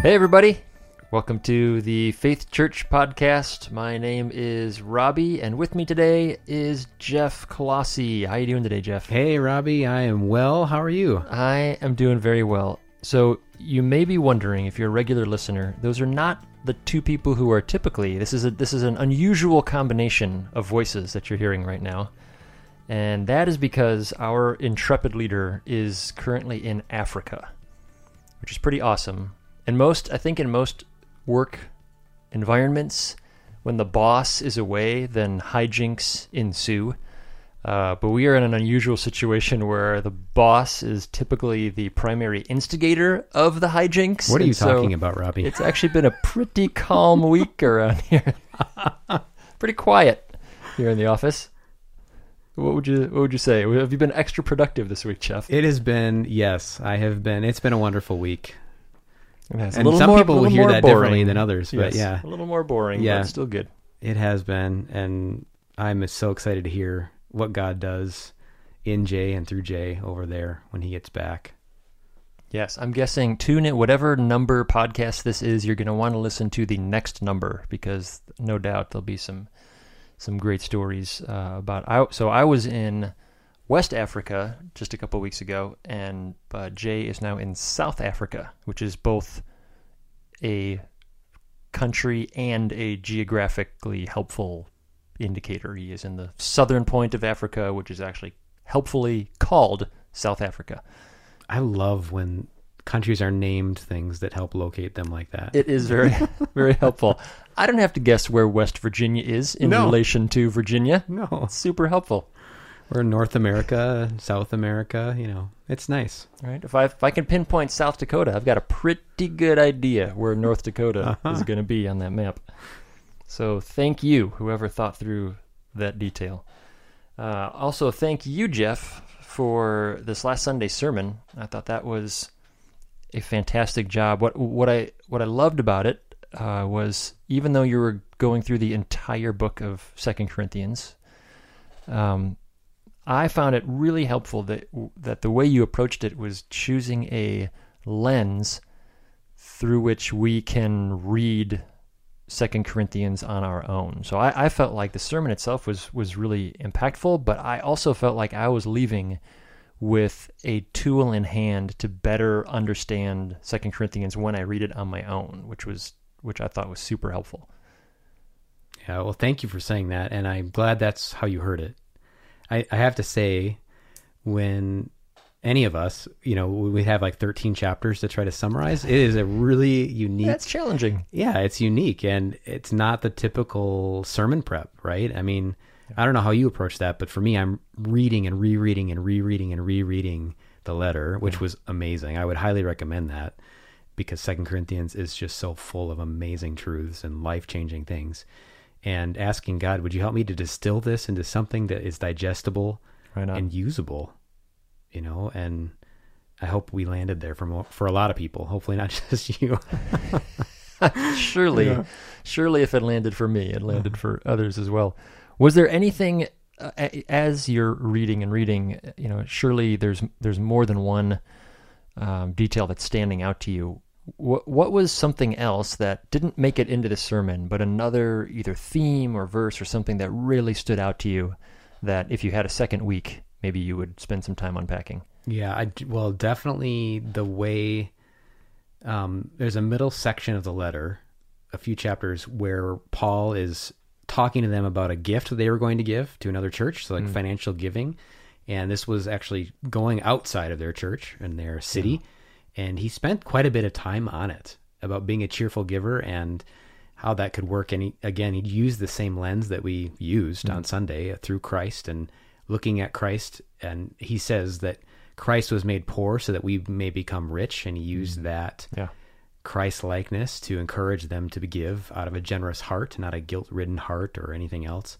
Hey, everybody. Welcome to the Faith Church podcast. My name is Robbie, and with me today is Jeff Colossi. How you doing today, Jeff? Hey, Robbie, I am well. How are you? I am doing very well. So, you may be wondering if you're a regular listener, those are not the two people who are typically. This is a this is an unusual combination of voices that you're hearing right now. And that is because our intrepid leader is currently in Africa, which is pretty awesome. And most, I think, in most work environments, when the boss is away, then hijinks ensue. Uh, but we are in an unusual situation where the boss is typically the primary instigator of the hijinks. What are you so talking about, Robbie? It's actually been a pretty calm week around here. pretty quiet here in the office. What would you What would you say? Have you been extra productive this week, Jeff? It has been, yes, I have been. It's been a wonderful week. It. And some people will hear that differently than others, but Yes, yeah. a little more boring, Yeah. but still good. It has been, and I'm so excited to hear what God does in Jay and through Jay over there when he gets back. Yes, I'm guessing tune in whatever number podcast this is. You're going to want to listen to the next number because no doubt there'll be some some great stories uh, about. I, so I was in West Africa just a couple weeks ago, and uh, Jay is now in South Africa, which is both a country and a geographically helpful indicator. He is in the southern point of Africa, which is actually helpfully called South Africa. I love when countries are named things that help locate them like that. It is very, very helpful. I don't have to guess where West Virginia is in No. relation to Virginia. no, It's super helpful. We're in North America, South America. You know, it's nice. Right? If I if I can pinpoint South Dakota, I've got a pretty good idea where North Dakota Uh-huh. is going to be on that map. So thank you, whoever thought through that detail. Uh, also, thank you, Jeff, for this last Sunday sermon. I thought that was a fantastic job. What what I what I loved about it uh, was even though you were going through the entire book of Second Corinthians, um, I found it really helpful that that the way you approached it was choosing a lens through which we can read Second Corinthians on our own. So I, I felt like the sermon itself was was really impactful, but I also felt like I was leaving with a tool in hand to better understand Second Corinthians when I read it on my own, which was which I thought was super helpful. Yeah, well, thank you for saying that, and I'm glad that's how you heard it. I, I have to say, when any of us, you know, we have like 13 chapters to try to summarize, it is a really unique. That's challenging. yeah, it's unique, and it's not the typical sermon prep, right? I mean, I don't know how you approach that, but for me, I'm reading and rereading and rereading and rereading the letter, which was amazing. I would highly recommend that because Second Corinthians is just so full of amazing truths and life changing things. And asking God, would you help me to distill this into something that is digestible Right and usable? You know, and I hope we landed there for mo- for a lot of people. Hopefully, not just you. surely, Yeah. surely, if it landed for me, it landed for others as well. Was there anything uh, as you're reading and reading? You know, surely there's there's more than one um, detail that's standing out to you. What what was something else that didn't make it into the sermon, but another either theme or verse or something that really stood out to you? That if you had a second week, maybe you would spend some time unpacking. Yeah, I well definitely the way um, there's a middle section of the letter, a few chapters where Paul is talking to them about a gift that they were going to give to another church, so like financial giving, and this was actually going outside of their church and their city, and he spent quite a bit of time on it about being a cheerful giver and how that could work. And he, again, he used the same lens that we used on Sunday uh, through Christ and looking at Christ. And he says that Christ was made poor so that we may become rich. And he used that Yeah. Christ likeness to encourage them to give out of a generous heart, not a guilt ridden heart or anything else.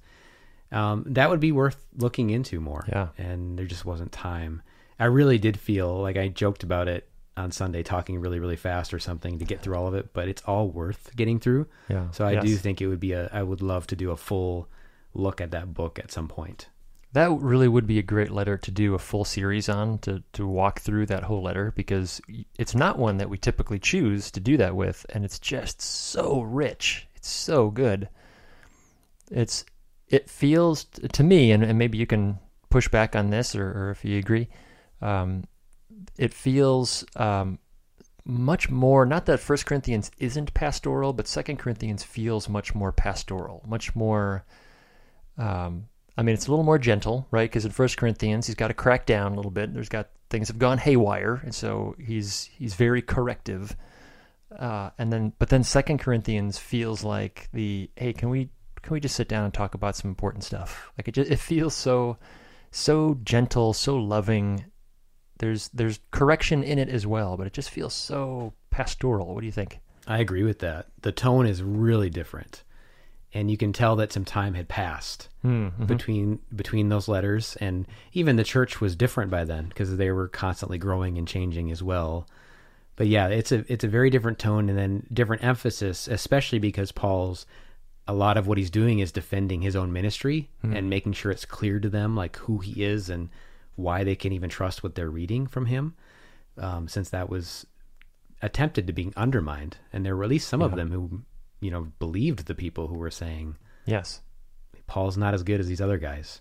Um, that would be worth looking into more. Yeah. And there just wasn't time. I really did feel like I joked about it on Sunday, talking really, really fast or something to get through all of it, but it's all worth getting through. Yeah. So I do think it would be a, I would love to do a full look at that book at some point. that really would be a great letter to do a full series on to to walk through that whole letter because it's not one that we typically choose to do that with, and it's just so rich. It's so good. It's it feels to me, and, and maybe you can push back on this or, or if you agree. Um, it feels um, much more not that First Corinthians isn't pastoral, but Second Corinthians feels much more pastoral, much more. Um, I mean, it's a little more gentle, right? Because in First Corinthians, he's got to crack down a little bit. There's got things have gone haywire, and so he's he's very corrective. Uh, and then, but then Second Corinthians feels like the hey, can we can we just sit down and talk about some important stuff? Like it just it feels so so gentle, so loving. There's there's correction in it as well, but it just feels so pastoral. What do you think? I agree with that. The tone is really different. And you can tell that some time had passed Mm-hmm. between between those letters and even the church was different by then because they were constantly growing and changing as well. But yeah, it's a it's a very different tone and then different emphasis, especially because Paul's a lot of what he's doing is defending his own ministry and making sure it's clear to them like who he is and why they can even trust what they're reading from him. Um, since that was attempted to be undermined, and there were at least some of them who, you know, believed the people who were saying Yes. Paul's not as good as these other guys.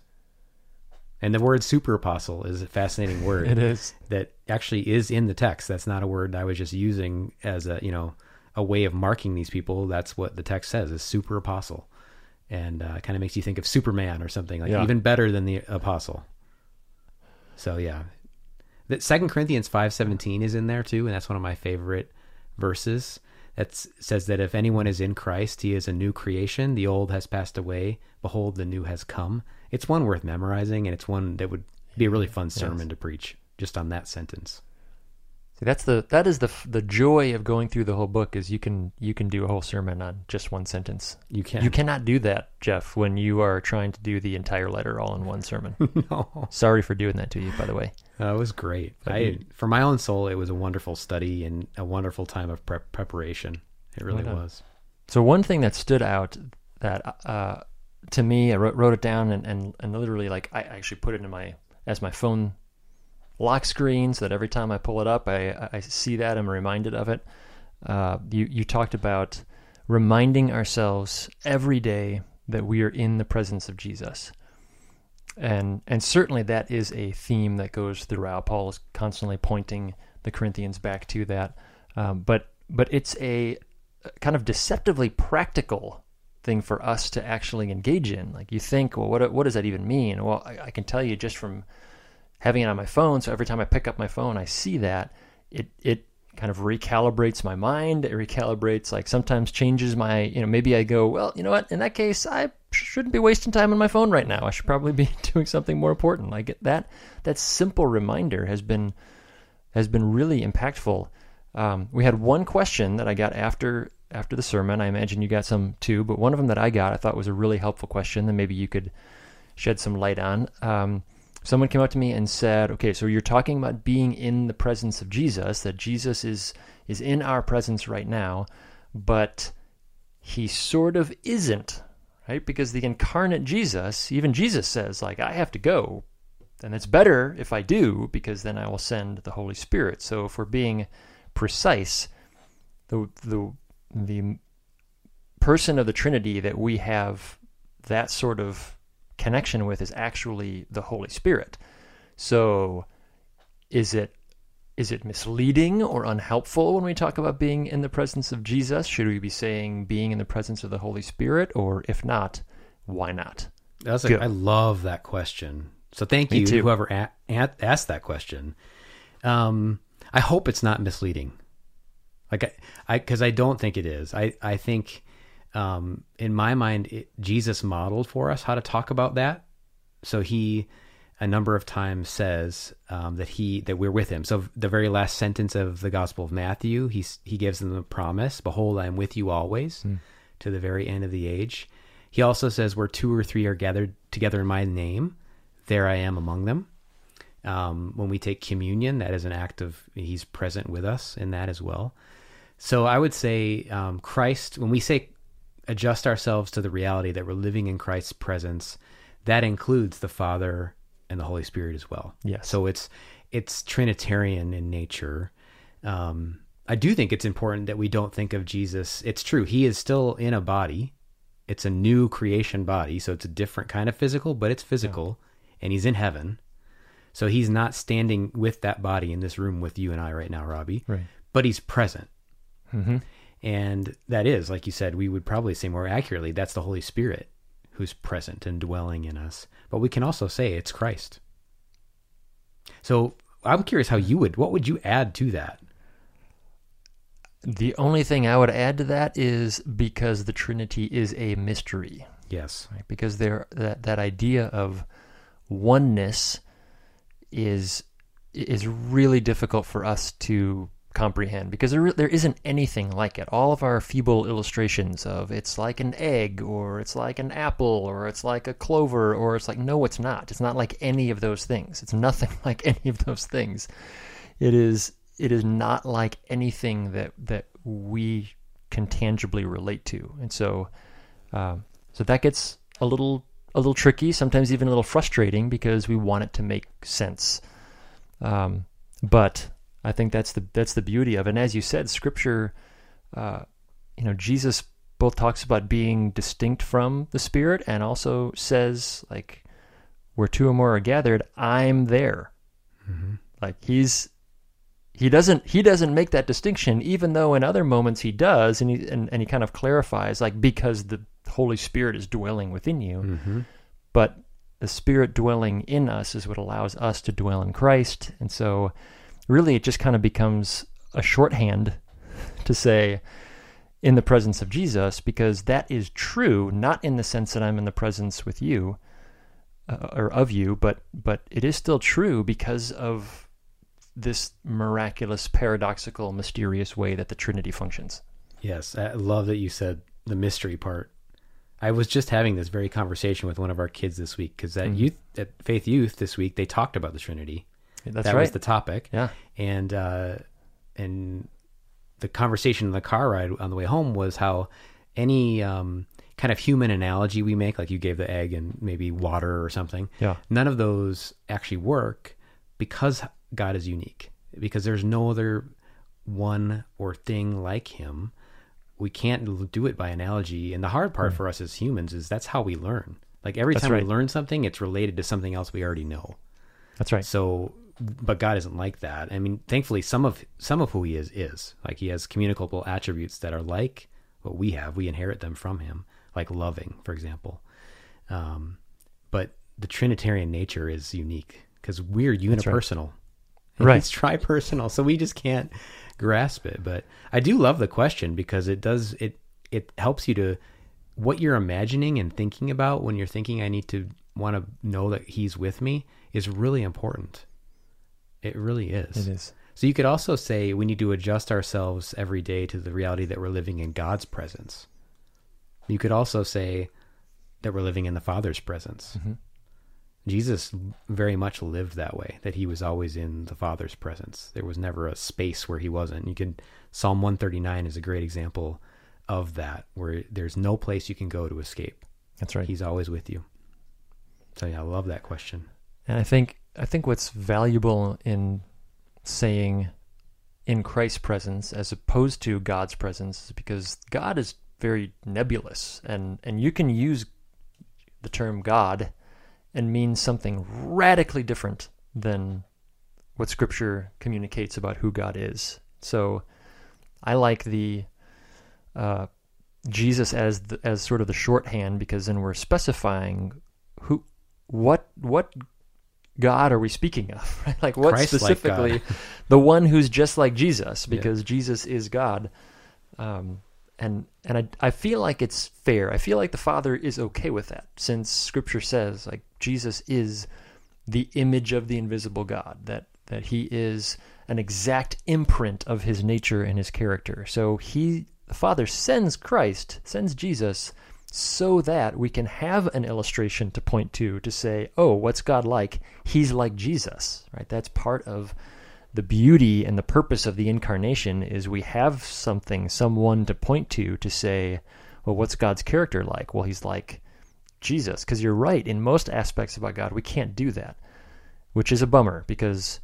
And the word super apostle is a fascinating word It is. that actually is in the text. That's not a word I was just using as a, you know, a way of marking these people. That's what the text says is super apostle. And uh, kind of makes you think of Superman or something like Yeah. even better than the apostle. So yeah. That Second Corinthians 5:17 is in there too, and that's one of my favorite verses. That says that if anyone is in Christ, he is a new creation. The old has passed away; behold, the new has come. It's one worth memorizing, and it's one that would be a really fun sermon to preach just on that sentence. See, that's the that is the the joy of going through the whole book is you can you can do a whole sermon on just one sentence. You can. You cannot do that, Jeff, when you are trying to do the entire letter all in one sermon. no, Sorry for doing that to you, by the way. that was great. But I, you- for my own soul, it was a wonderful study and a wonderful time of prep preparation. It really was. So one thing that stood out that uh, to me, I wrote, wrote it down and, and, and literally like I actually put it in my as my phone lock screen so that every time I pull it up, I, I see that I'm reminded of it. Uh, you you talked about reminding ourselves every day that we are in the presence of Jesus. And and certainly that is a theme that goes throughout. Paul is constantly pointing the Corinthians back to that. Um, but but it's a kind of deceptively practical thing for us to actually engage in. Like you think, well, what what does that even mean? Well, I, I can tell you just from having it on my phone. So every time I pick up my phone, I see that it it kind of recalibrates my mind. It recalibrates, like sometimes changes my, you know, maybe I go, well, you know what? In that case, I shouldn't be wasting time on my phone right now. I should probably be doing something more important. Like that that simple reminder has been has been really impactful. Um, we had one question that I got after after the sermon. I imagine you got some too, but one of them that I got I thought was a really helpful question that maybe you could shed some light on. Um, someone came up to me and said, "Okay, so you're talking about being in the presence of Jesus, that Jesus is is in our presence right now, but he sort of isn't, right? Because the incarnate Jesus, even Jesus says like I have to go, and it's better if I do because then I will send the Holy Spirit. So if we're being precise, the the the person of the Trinity that we have that sort of connection with is actually the Holy Spirit. So is it is it misleading or unhelpful when we talk about being in the presence of Jesus? Should we be saying being in the presence of the Holy Spirit or if not, why not? That's Good. I love that question. So thank Me you, too. whoever a- a- asked that question. Um, I hope it's not misleading. Like I, I, because I don't think it is. I, I think, um, in my mind, it, Jesus modeled for us how to talk about that. So he, a number of times says um, that he that we're with him. So the very last sentence of the Gospel of Matthew, he's he gives them the promise: "Behold, I am with you always, to the very end of the age." He also says, "Where two or three are gathered together in my name, there I am among them." Um, when we take communion, that is an act of He's present with us in that as well. So I would say um, Christ, when we say adjust ourselves to the reality that we're living in Christ's presence, that includes the Father and the Holy Spirit as well. Yes. So it's it's Trinitarian in nature. Um, I do think it's important that we don't think of Jesus. It's true; he is still in a body. It's a new creation body, so it's a different kind of physical, but it's physical, and he's in heaven. So he's not standing with that body in this room with you and I right now, Robbie. Right. But he's present. Mm-hmm. And that is, like you said, we would probably say more accurately, that's the Holy Spirit who's present and dwelling in us. But we can also say it's Christ. So I'm curious how you would, what would you add to that? The only thing I would add to that is because the Trinity is a mystery, Yes. right? Because there that that idea of oneness is is really difficult for us to comprehend because there there isn't anything like it. All of our feeble illustrations of it's like an egg or it's like an apple or it's like a clover or it's like no it's not. It's not like any of those things. It's nothing like any of those things. It is it is not like anything that that we can tangibly relate to. And so um, so that gets a little a little tricky, sometimes even a little frustrating because we want it to make sense. Um, but I think that's the that's the beauty of it. And as you said, Scripture, uh, you know, Jesus both talks about being distinct from the Spirit and also says like, where two or more are gathered, I'm there. Mm-hmm. Like he's he doesn't he doesn't make that distinction, even though in other moments he does, and he and, and he kind of clarifies like because the Holy Spirit is dwelling within you, Mm-hmm. but the Spirit dwelling in us is what allows us to dwell in Christ, and so really it just kind of becomes a shorthand to say in the presence of Jesus because that is true, not in the sense that I'm in the presence with you uh, or of you, but but it is still true because of this miraculous, paradoxical, mysterious way that the Trinity functions. Yes. I love that you said the mystery part. I was just having this very conversation with one of our kids this week because at Mhm. youth at Faith Youth this week they talked about the Trinity. That's that right. was the topic. yeah. and uh, and the conversation in the car ride on the way home was how any um, kind of human analogy we make, like you gave the egg and maybe water or something, Yeah. none of those actually work because God is unique. Because there's no other one or thing like Him. We can't do it by analogy. And the hard part for us as humans is that's how we learn. Like every That's time right. we learn something, it's related to something else we already know. That's right. So, but God isn't like that. I mean, thankfully, some of some of who He is is like He has communicable attributes that are like what we have. We inherit them from Him, like loving, for example. Um, but the Trinitarian nature is unique because we're unipersonal. And Right. He's tripersonal, so we just can't grasp it. But I do love the question because it does it it helps you to what you're imagining and thinking about when you're thinking I need to want to know that he's with me is really important. It really is. It is. So you could also say we need to adjust ourselves every day to the reality that we're living in God's presence. You could also say that we're living in the Father's presence. Mhm. Jesus very much lived that way, that he was always in the Father's presence. There was never a space where he wasn't. You can Psalm 139 is a great example of that, where there's no place you can go to escape. That's right. He's always with you. So yeah, I love that question. And I think I think what's valuable in saying in Christ's presence as opposed to God's presence is because God is very nebulous and and you can use the term God and mean something radically different than what scripture communicates about who God is. So I like the uh, Jesus as the, as sort of the shorthand because then we're specifying who what what God are we speaking of? Right? Like what Christ-like specifically the one who's just like Jesus Yeah. because Jesus is God. Um, and and I I feel like it's fair. I feel like the Father is okay with that since Scripture says like Jesus is the image of the invisible God that that he is an exact imprint of his nature and his character. So he the Father sends Christ, sends Jesus so that we can have an illustration to point to to say, "Oh, what's God like? He's like Jesus." Right? That's part of the beauty and the purpose of the incarnation is we have something, someone to point to to say, well, what's God's character like? Well, he's like Jesus. Because you're right, in most aspects about God, we can't do that, which is a bummer because,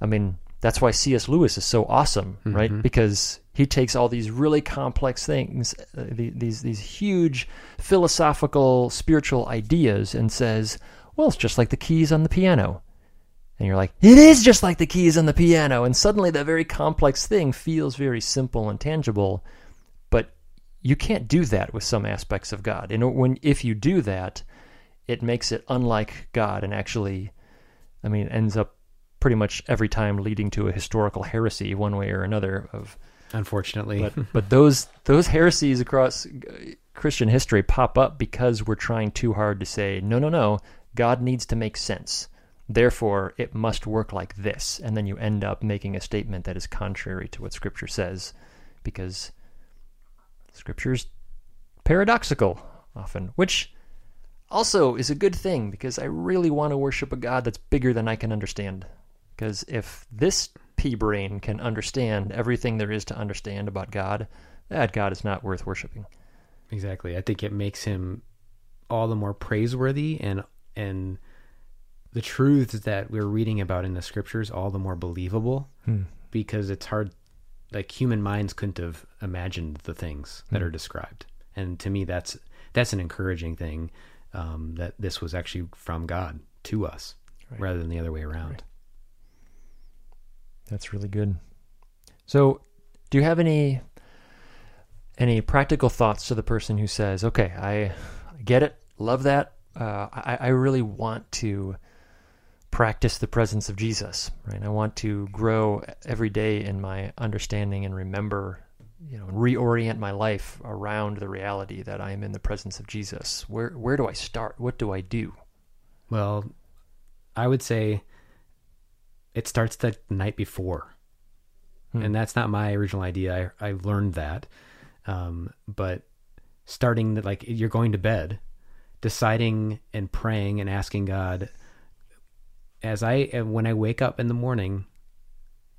I mean, that's why C.S. Lewis is so awesome, right? Mm-hmm. Because he takes all these really complex things, uh, these these huge philosophical, spiritual ideas, and says, "Well, it's just like the keys on the piano." And you're like, "It is just like the keys on the piano." And suddenly, that very complex thing feels very simple and tangible. But you can't do that with some aspects of God. And when if you do that, it makes it unlike God, and actually, I mean, ends up pretty much every time leading to a historical heresy one way or another of Unfortunately, but but those those heresies across Christian history pop up because we're trying too hard to say no no no God needs to make sense. Therefore it must work like this. And then you end up making a statement that is contrary to what scripture says because scripture's paradoxical often which also is a good thing because I really want to worship a God that's bigger than I can understand. Because if this pea brain can understand everything there is to understand about God, that God is not worth worshiping. exactly. I think it makes him all the more praiseworthy, and and the truths that we're reading about in the scriptures all the more believable because it's hard. Like human minds couldn't have imagined the things that are described, and to me, that's that's an encouraging thing. Um, that this was actually from God to us, Right. rather than the other way around. That's really good. So, do you have any any practical thoughts to the person who says, "Okay, I get it, love that. Uh, I, I really want to practice the presence of Jesus. Right? I want to grow every day in my understanding and remember, you know, reorient my life around the reality that I am in the presence of Jesus. Where where do I start? What do I do? Well, I would say it starts the night before. Hmm. And that's not my original idea. I, I learned that. Um, but starting that, like, you're going to bed, deciding and praying and asking God, as I, when I wake up in the morning,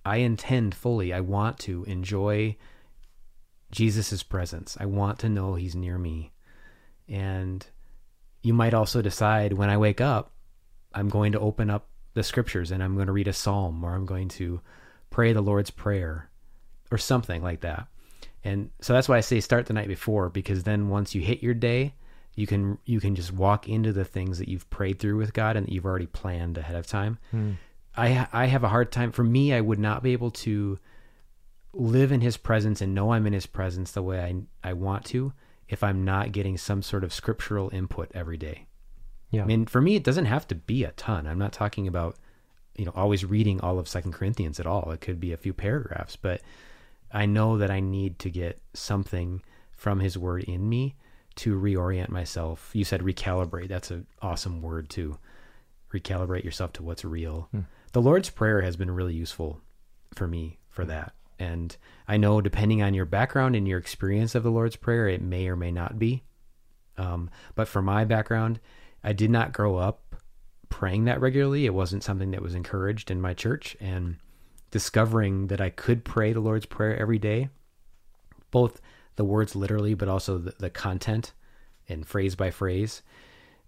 I intend fully, I want to enjoy Jesus' presence. I want to know he's near me. And you might also decide when I wake up, I'm going to open up the scriptures and I'm going to read a psalm or I'm going to pray the Lord's Prayer or something like that. And so that's why I say start the night before because then once you hit your day, you can you can just walk into the things that you've prayed through with God and that you've already planned ahead of time. Hmm. I I have a hard time for me I would not be able to live in his presence and know I'm in his presence the way I I want to if I'm not getting some sort of scriptural input every day. Yeah. I mean, for me, it doesn't have to be a ton. I'm not talking about, you know, always reading all of Second Corinthians at all. It could be a few paragraphs, but I know that I need to get something from His Word in me to reorient myself. You said recalibrate. That's an awesome word to Recalibrate yourself to what's real. The Lord's Prayer has been really useful for me for that. And I know depending on your background and your experience of the Lord's Prayer, it may or may not be. Um, but for my background, I did not grow up praying that regularly. It wasn't something that was encouraged in my church. And discovering that I could pray the Lord's Prayer every day, both the words literally, but also the, the content and phrase by phrase,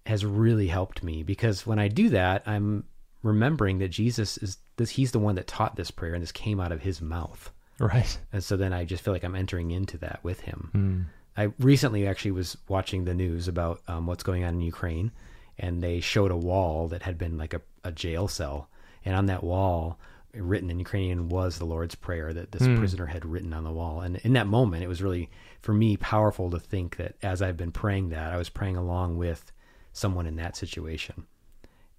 has really helped me because when I do that, I'm remembering that Jesus is this, he's the one that taught this prayer and this came out of his mouth. Right. And so then I just feel like I'm entering into that with him. Hmm. I recently actually was watching the news about um, what's going on in Ukraine, and they showed a wall that had been like a, a jail cell, and on that wall, written in Ukrainian, was the Lord's Prayer that this prisoner had written on the wall. And in that moment, it was really for me powerful to think that as I've been praying that, I was praying along with someone in that situation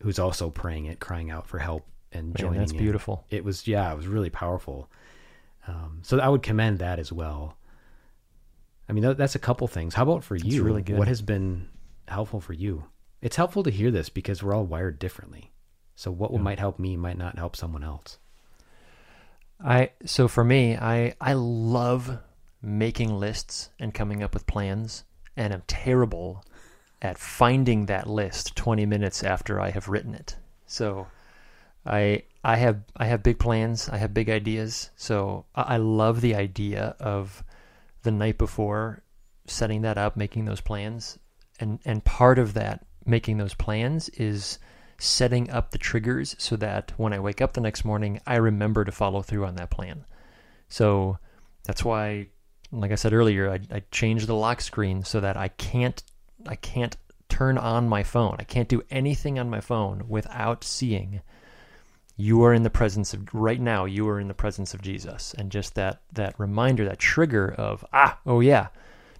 who's also praying it, crying out for help and Man, joining. that's in. beautiful. It was yeah, it was really powerful. Um, so I would commend that as well. I mean, that, that's a couple things. How about for you? really. What has been helpful for you? It's helpful to hear this because we're all wired differently. So what might help me might not help someone else. I so for me, I I love making lists and coming up with plans, and I'm terrible at finding that list 20 minutes after I have written it. So I I have I have big plans, I have big ideas. So I, I love the idea of the night before setting that up, making those plans, and and part of that making those plans is setting up the triggers so that when I wake up the next morning, I remember to follow through on that plan. So that's why, like I said earlier, I, I changed the lock screen so that I can't I can't turn on my phone. I can't do anything on my phone without seeing you are in the presence of right now you are in the presence of Jesus. And just that that reminder that trigger of ah oh yeah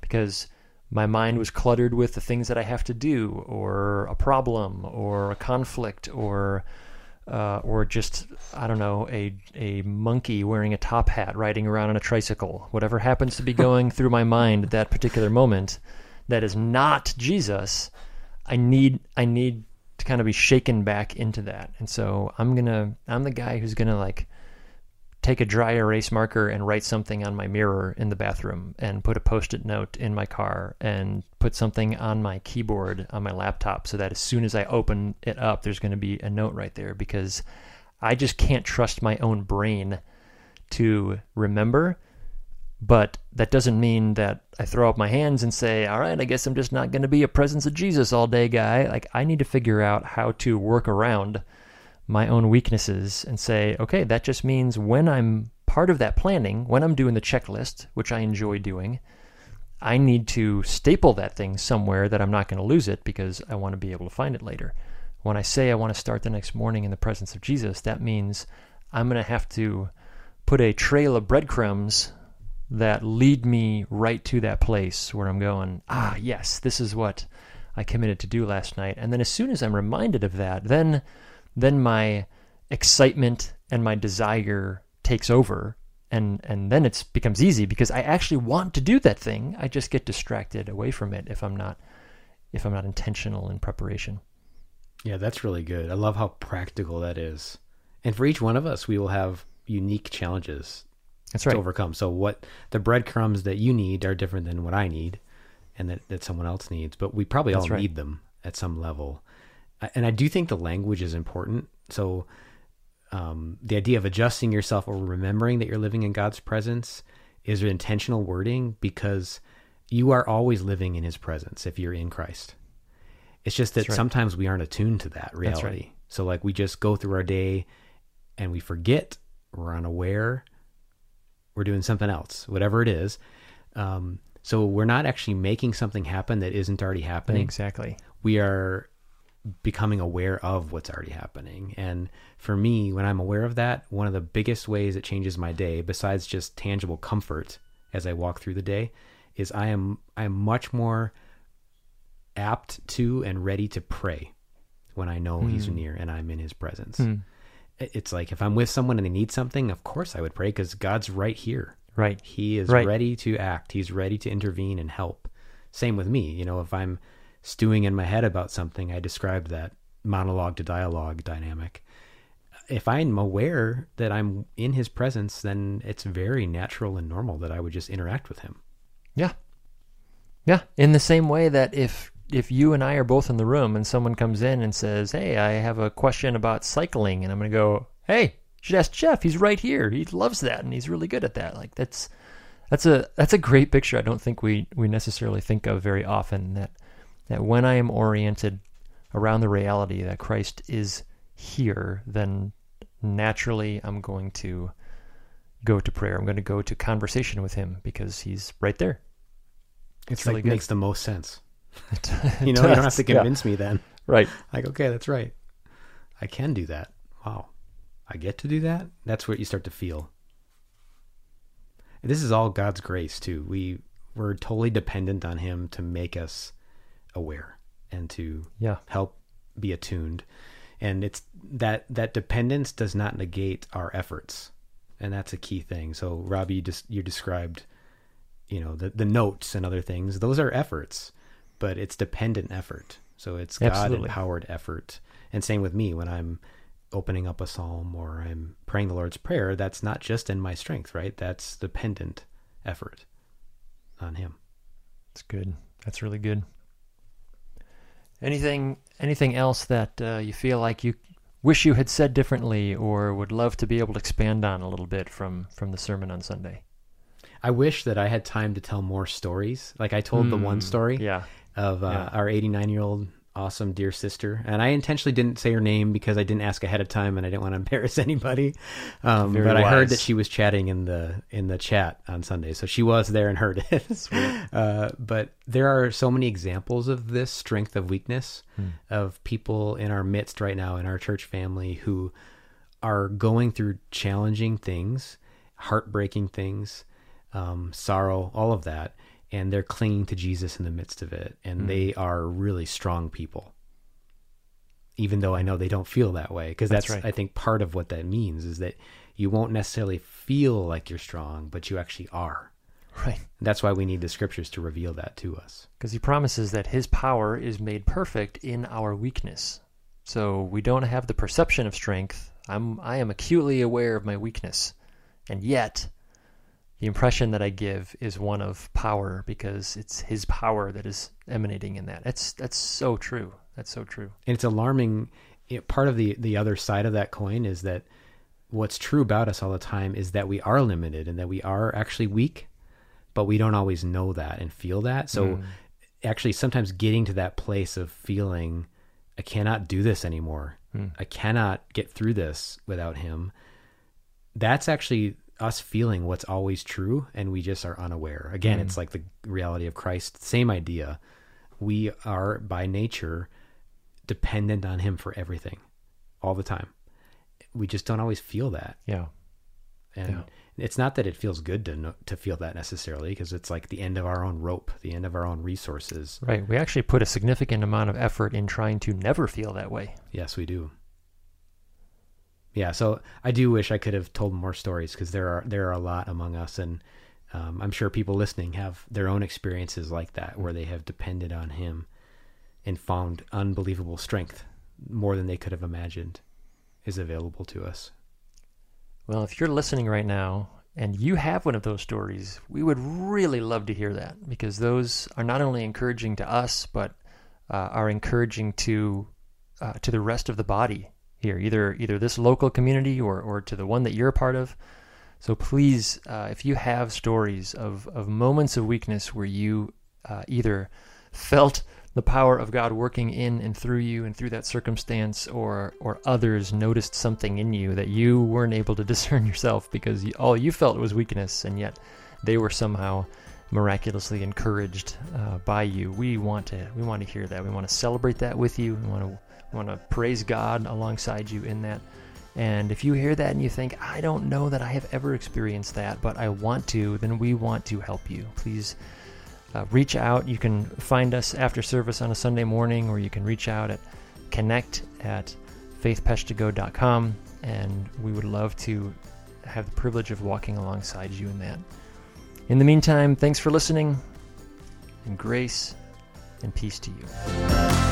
because my mind was cluttered with the things that I have to do or a problem or a conflict or uh, or just I don't know a a monkey wearing a top hat riding around on a tricycle. Whatever happens to be going through my mind at that particular moment that is not Jesus I need I need to kind of be shaken back into that. And so I'm gonna I'm the guy who's gonna like take a dry erase marker and write something on my mirror in the bathroom and put a post-it note in my car and put something on my keyboard on my laptop so that as soon as I open it up there's going to be a note right there because I just can't trust my own brain to remember but that doesn't mean that I throw up my hands and say, all right, I guess I'm just not going to be a presence of Jesus all day guy. Like, I need to figure out how to work around my own weaknesses and say, okay, that just means when I'm part of that planning, when I'm doing the checklist, which I enjoy doing, I need to staple that thing somewhere that I'm not going to lose it because I want to be able to find it later. When I say I want to start the next morning in the presence of Jesus, that means I'm going to have to put a trail of breadcrumbs that lead me right to that place where I'm going, ah, yes, this is what I committed to do last night. And then as soon as I'm reminded of that, then then my excitement and my desire takes over and and then it becomes easy because I actually want to do that thing. I just get distracted away from it if I'm not if I'm not intentional in preparation. Yeah, that's really good. I love how practical that is. And for each one of us, we will have unique challenges that's right. to overcome. So what the breadcrumbs that you need are different than what I need and that, that someone else needs, but we probably That's all right. need them at some level. And I do think the language is important. So um, the idea of adjusting yourself or remembering that you're living in God's presence is intentional wording because you are always living in his presence if you're in Christ. It's just that right. sometimes we aren't attuned to that reality. right. So like we just go through our day and we forget, we're unaware, we're doing something else, whatever it is. Um, so we're not actually making something happen that isn't already happening. Exactly. We are becoming aware of what's already happening. And for me, when I'm aware of that, one of the biggest ways it changes my day, besides just tangible comfort as I walk through the day, is I am I am much more apt to and ready to pray when I know he's Hmm. near and I'm in his presence. Hmm. It- It's like if I'm with someone and they need something, of course I would pray because God's right here. Right. He is Right. ready to act. He's ready to intervene and help. Same with me. You know, if I'm stewing in my head about something, I described that monologue to dialogue dynamic. If I'm aware that I'm in his presence, then it's very natural and normal that I would just interact with him. Yeah. Yeah. In the same way that if if you and I are both in the room and someone comes in and says, Hey, I have a question about cycling and I'm gonna go, Hey, you should ask Jeff, he's right here. He loves that and he's really good at that. Like that's that's a that's a great picture. I don't think we, we necessarily think of very often that that when I am oriented around the reality that Christ is here, then naturally I'm going to go to prayer. I'm going to go to conversation with him because he's right there. It's really like good. makes the most sense. You know, you don't have to yeah. convince me then. Right. Like, okay, that's right. I can do that. Wow. I get to do that? That's what you start to feel. And this is all God's grace too. We we're totally dependent on him to make us aware and to Yeah. help be attuned. And it's that that dependence does not negate our efforts. And that's a key thing. So Robbie you just you described you know the the notes and other things. Those are efforts, but it's dependent effort. So it's God empowered effort. And same with me when I'm opening up a psalm or I'm praying the Lord's prayer, that's not just in my strength, right? That's dependent effort on him. That's good. That's really good. Anything anything else that uh, you feel like you wish you had said differently or would love to be able to expand on a little bit from from the sermon on Sunday? I wish that I had time to tell more stories. Like I told the one Hmm, story, Yeah. Of uh, Yeah. our 89 year old awesome dear sister. And I intentionally didn't say her name because I didn't ask ahead of time and I didn't want to embarrass anybody. Um, but I heard that she was chatting in the in the chat on Sunday, so she was there and heard it. uh, but there are so many examples of this strength of weakness of people in our midst right now in our church family who are going through challenging things, heartbreaking things, um, sorrow, all of that, and they're clinging to Jesus in the midst of it, and they mm. are really strong people. Even though I know they don't feel that way, because That's that's, right. I think part of what that means is that you won't necessarily feel like you're strong, but you actually are. Right. That's why we need the scriptures to reveal that to us. Because he promises that his power is made perfect in our weakness. So we don't have the perception of strength. I'm I am acutely aware of my weakness. And yet the impression that I give is one of power because it's his power that is emanating in that. That's that's so true. That's so true. and it's alarming it, part of the the other side of that coin is that what's true about us all the time is that we are limited and that we are actually weak but we don't always know that and feel that so mm. actually sometimes getting to that place of feeling i cannot do this anymore mm. i cannot get through this without him that's actually us feeling what's always true and we just are unaware again it's mm. like the reality of christ same idea we are by nature dependent on him for everything all the time we just don't always feel that Yeah. and Yeah. it's not that it feels good to know, to feel that necessarily because it's like the end of our own rope the end of our own resources Right. We actually put a significant amount of effort in trying to never feel that way. yes we do yeah so i do wish i could have told more stories because there are there are a lot among us and um, i'm sure people listening have their own experiences like that where they have depended on him and found unbelievable strength more than they could have imagined is available to us. Well, if you're listening right now and you have one of those stories, we would really love to hear that because those are not only encouraging to us, but uh, are encouraging to uh, to the rest of the body here, either either this local community or or to the one that you're a part of. So please, uh, if you have stories of of moments of weakness where you uh, either felt the power of God working in and through you and through that circumstance, or or others noticed something in you that you weren't able to discern yourself because you, all you felt was weakness, and yet they were somehow miraculously encouraged uh, by you. We want to we want to hear that. We want to celebrate that with you. We want to want to praise God alongside you in that. And if you hear that and you think, I don't know that I have ever experienced that, but I want to, then we want to help you. Please uh, reach out. You can find us after service on a Sunday morning, or you can reach out at connect at faithpeshtigo.com. And we would love to have the privilege of walking alongside you in that. In the meantime, thanks for listening, and grace and peace to you.